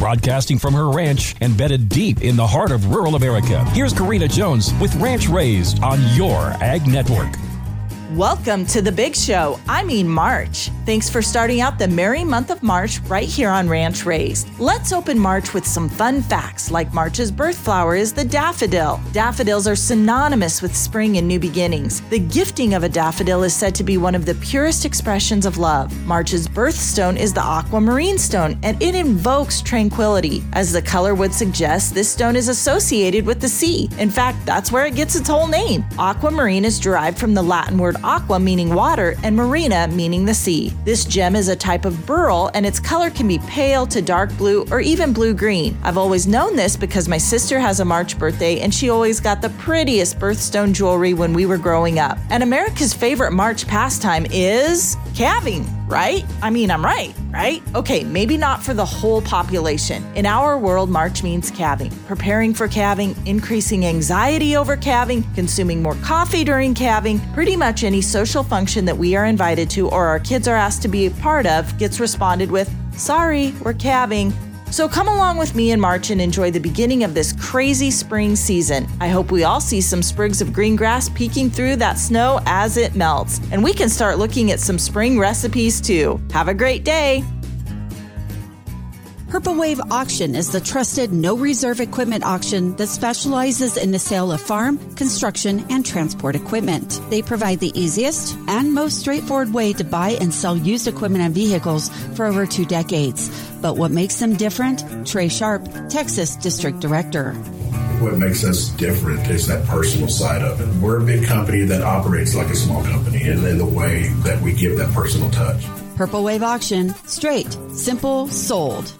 broadcasting from her ranch embedded deep in the heart of rural America. Here's Karina Jones with Ranch Raised on your Ag Network. Welcome to the big show. I mean, March. Thanks for starting out the merry month of March right here on Ranch Raised. Let's open March with some fun facts like March's birth flower is the daffodil. Daffodils are synonymous with spring and new beginnings. The gifting of a daffodil is said to be one of the purest expressions of love. March's birthstone is the aquamarine stone, and it invokes tranquility. As the color would suggest, this stone is associated with the sea. In fact, that's where it gets its whole name. Aquamarine is derived from the Latin word aqua meaning water and marina meaning the sea. This gem is a type of beryl and its color can be pale to dark blue or even blue green. I've always known this because my sister has a March birthday and she always got the prettiest birthstone jewelry when we were growing up. And America's favorite March pastime is calving, right? I mean, I'm right, right? Okay, maybe not for the whole population. In our world, March means calving, preparing for calving, increasing anxiety over calving, consuming more coffee during calving, pretty much any social function that we are invited to or our kids are asked to be a part of gets responded with, sorry, we're calving. So come along with me in March and enjoy the beginning of this crazy spring season. I hope we all see some sprigs of green grass peeking through that snow as it melts, and we can start looking at some spring recipes too. Have a great day! Purple Wave Auction is the trusted no reserve equipment auction that specializes in the sale of farm, construction, and transport equipment. They provide the easiest and most straightforward way to buy and sell used equipment and vehicles for over two decades. But what makes them different? Trey Sharp, Texas District Director. What makes us different is that personal side of it. We're a big company that operates like a small company, and in the way that we give that personal touch. Purple Wave Auction, straight, simple, sold.